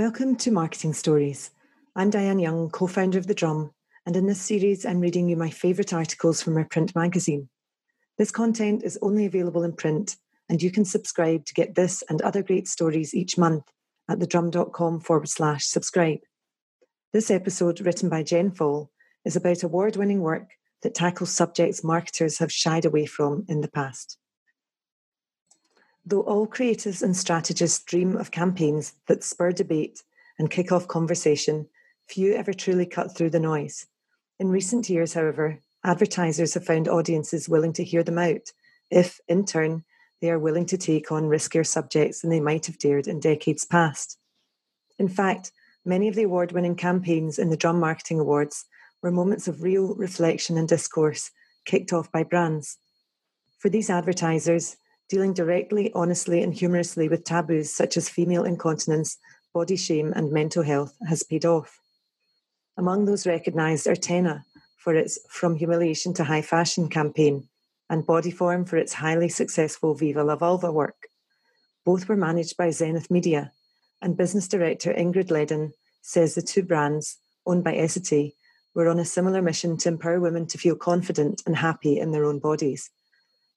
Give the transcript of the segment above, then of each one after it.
Welcome to Marketing Stories. I'm Diane Young, co founder of The Drum, and in this series, I'm reading you my favourite articles from our print magazine. This content is only available in print, and you can subscribe to get this and other great stories each month at thedrum.com forward slash subscribe. This episode, written by Jen Faull, is about award winning work that tackles subjects marketers have shied away from in the past. Though all creatives and strategists dream of campaigns that spur debate and kick off conversation, few ever truly cut through the noise. In recent years, however, advertisers have found audiences willing to hear them out if, in turn, they are willing to take on riskier subjects than they might have dared in decades past. In fact, many of the award winning campaigns in the Drum Marketing Awards were moments of real reflection and discourse kicked off by brands. For these advertisers, dealing directly, honestly, and humorously with taboos such as female incontinence, body shame, and mental health has paid off. Among those recognised are Tena for its From Humiliation to High Fashion campaign and Bodyform for its highly successful Viva La Vulva work. Both were managed by Zenith Media, and business director Ingrid Ledden says the two brands, owned by Essity, were on a similar mission to empower women to feel confident and happy in their own bodies.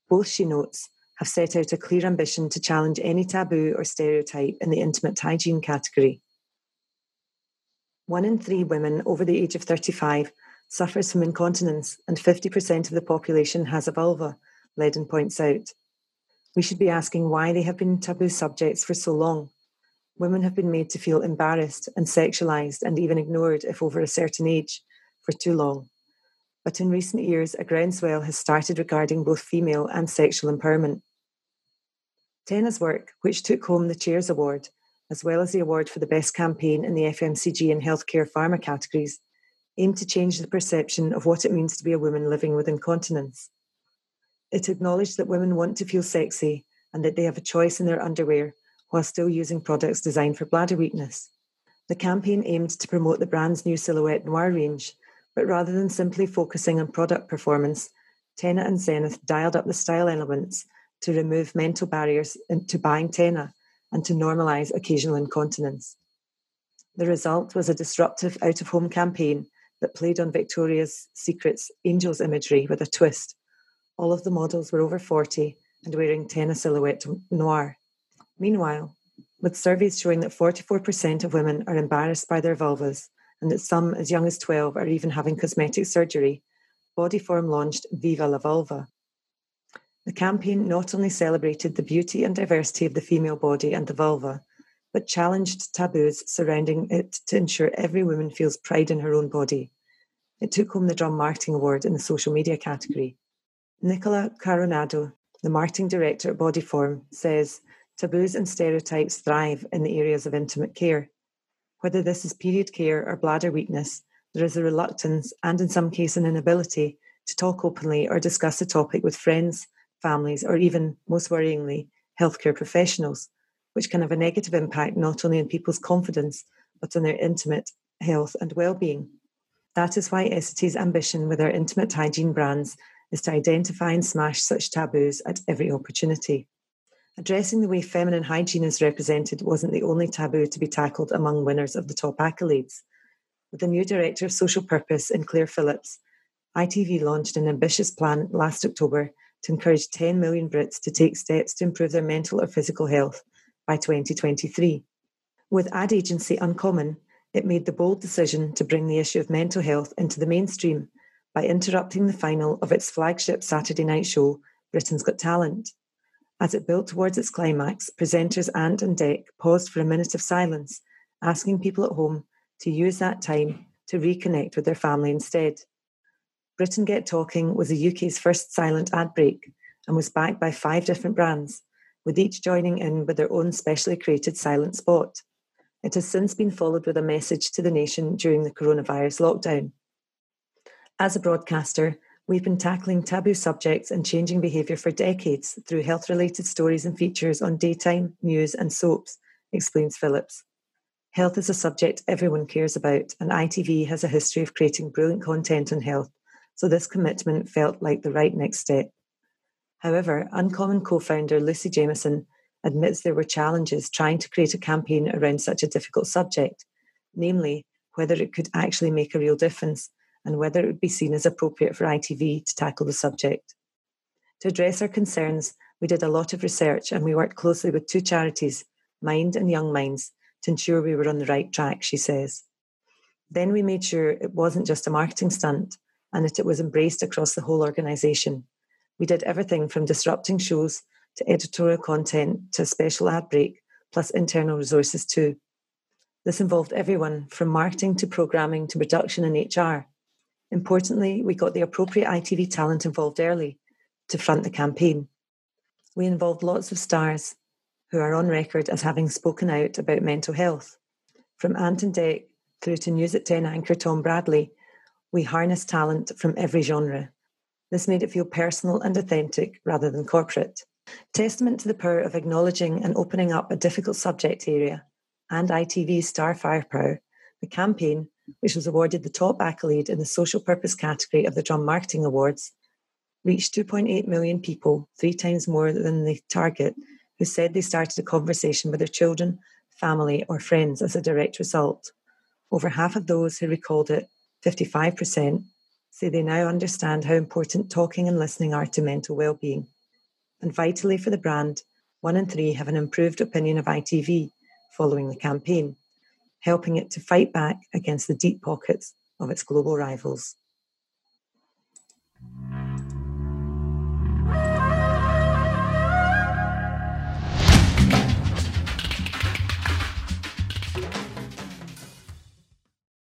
Both, she notes, have set out a clear ambition to challenge any taboo or stereotype in the intimate hygiene category. One in three women over the age of 35 suffers from incontinence, and 50% of the population has a vulva, Ledden points out. We should be asking why they have been taboo subjects for so long. Women have been made to feel embarrassed and sexualized and even ignored if over a certain age for too long but in recent years, a groundswell has started regarding both female and sexual empowerment. Tena's work, which took home the Chairs Award, as well as the award for the best campaign in the FMCG and healthcare pharma categories, aimed to change the perception of what it means to be a woman living with incontinence. It acknowledged that women want to feel sexy and that they have a choice in their underwear while still using products designed for bladder weakness. The campaign aimed to promote the brand's new silhouette noir range but rather than simply focusing on product performance, Tena and Zenith dialed up the style elements to remove mental barriers to buying Tena and to normalise occasional incontinence. The result was a disruptive out of home campaign that played on Victoria's Secret's Angels imagery with a twist. All of the models were over 40 and wearing Tena silhouette noir. Meanwhile, with surveys showing that 44% of women are embarrassed by their vulvas and that some as young as 12 are even having cosmetic surgery, Bodyform launched Viva la Vulva. The campaign not only celebrated the beauty and diversity of the female body and the vulva, but challenged taboos surrounding it to ensure every woman feels pride in her own body. It took home the Drum Marketing Award in the social media category. Nicola Coronado, the marketing director at Bodyform, says taboos and stereotypes thrive in the areas of intimate care. Whether this is period care or bladder weakness, there is a reluctance and, in some cases, an inability to talk openly or discuss the topic with friends, families, or even, most worryingly, healthcare professionals, which can have a negative impact not only on people's confidence, but on their intimate health and well-being. That is why Essity's ambition with our intimate hygiene brands is to identify and smash such taboos at every opportunity. Addressing the way feminine hygiene is represented wasn't the only taboo to be tackled among winners of the top accolades. With the new director of social purpose in Claire Phillips, ITV launched an ambitious plan last October to encourage 10 million Brits to take steps to improve their mental or physical health by 2023. With ad agency Uncommon, it made the bold decision to bring the issue of mental health into the mainstream by interrupting the final of its flagship Saturday night show, Britain's Got Talent. As it built towards its climax, presenters Ant and Dec paused for a minute of silence, asking people at home to use that time to reconnect with their family instead. Britain Get Talking was the UK's first silent ad break and was backed by five different brands, with each joining in with their own specially created silent spot. It has since been followed with a message to the nation during the coronavirus lockdown. As a broadcaster, We've been tackling taboo subjects and changing behaviour for decades through health related stories and features on daytime, news, and soaps, explains Phillips. Health is a subject everyone cares about, and ITV has a history of creating brilliant content on health, so this commitment felt like the right next step. However, Uncommon co founder Lucy Jameson admits there were challenges trying to create a campaign around such a difficult subject, namely whether it could actually make a real difference and whether it would be seen as appropriate for ITV to tackle the subject. To address our concerns, we did a lot of research and we worked closely with two charities, Mind and Young Minds, to ensure we were on the right track, she says. Then we made sure it wasn't just a marketing stunt and that it was embraced across the whole organisation. We did everything from disrupting shows to editorial content to a special ad break, plus internal resources too. This involved everyone from marketing to programming to production and HR. Importantly, we got the appropriate ITV talent involved early to front the campaign. We involved lots of stars who are on record as having spoken out about mental health. From Ant and Dec through to News at 10 anchor Tom Bradby, we harness talent from every genre. This made it feel personal and authentic rather than corporate. Testament to the power of acknowledging and opening up a difficult subject area and ITV's star firepower, the campaign, which was awarded the top accolade in the social purpose category of the Drum Marketing Awards, reached 2.8 million people, three times more than the target, who said they started a conversation with their children, family, or friends as a direct result. Over half of those who recalled it, 55%, say they now understand how important talking and listening are to mental well-being. And vitally for the brand, one in three have an improved opinion of ITV following the campaign, helping it to fight back against the deep pockets of its global rivals.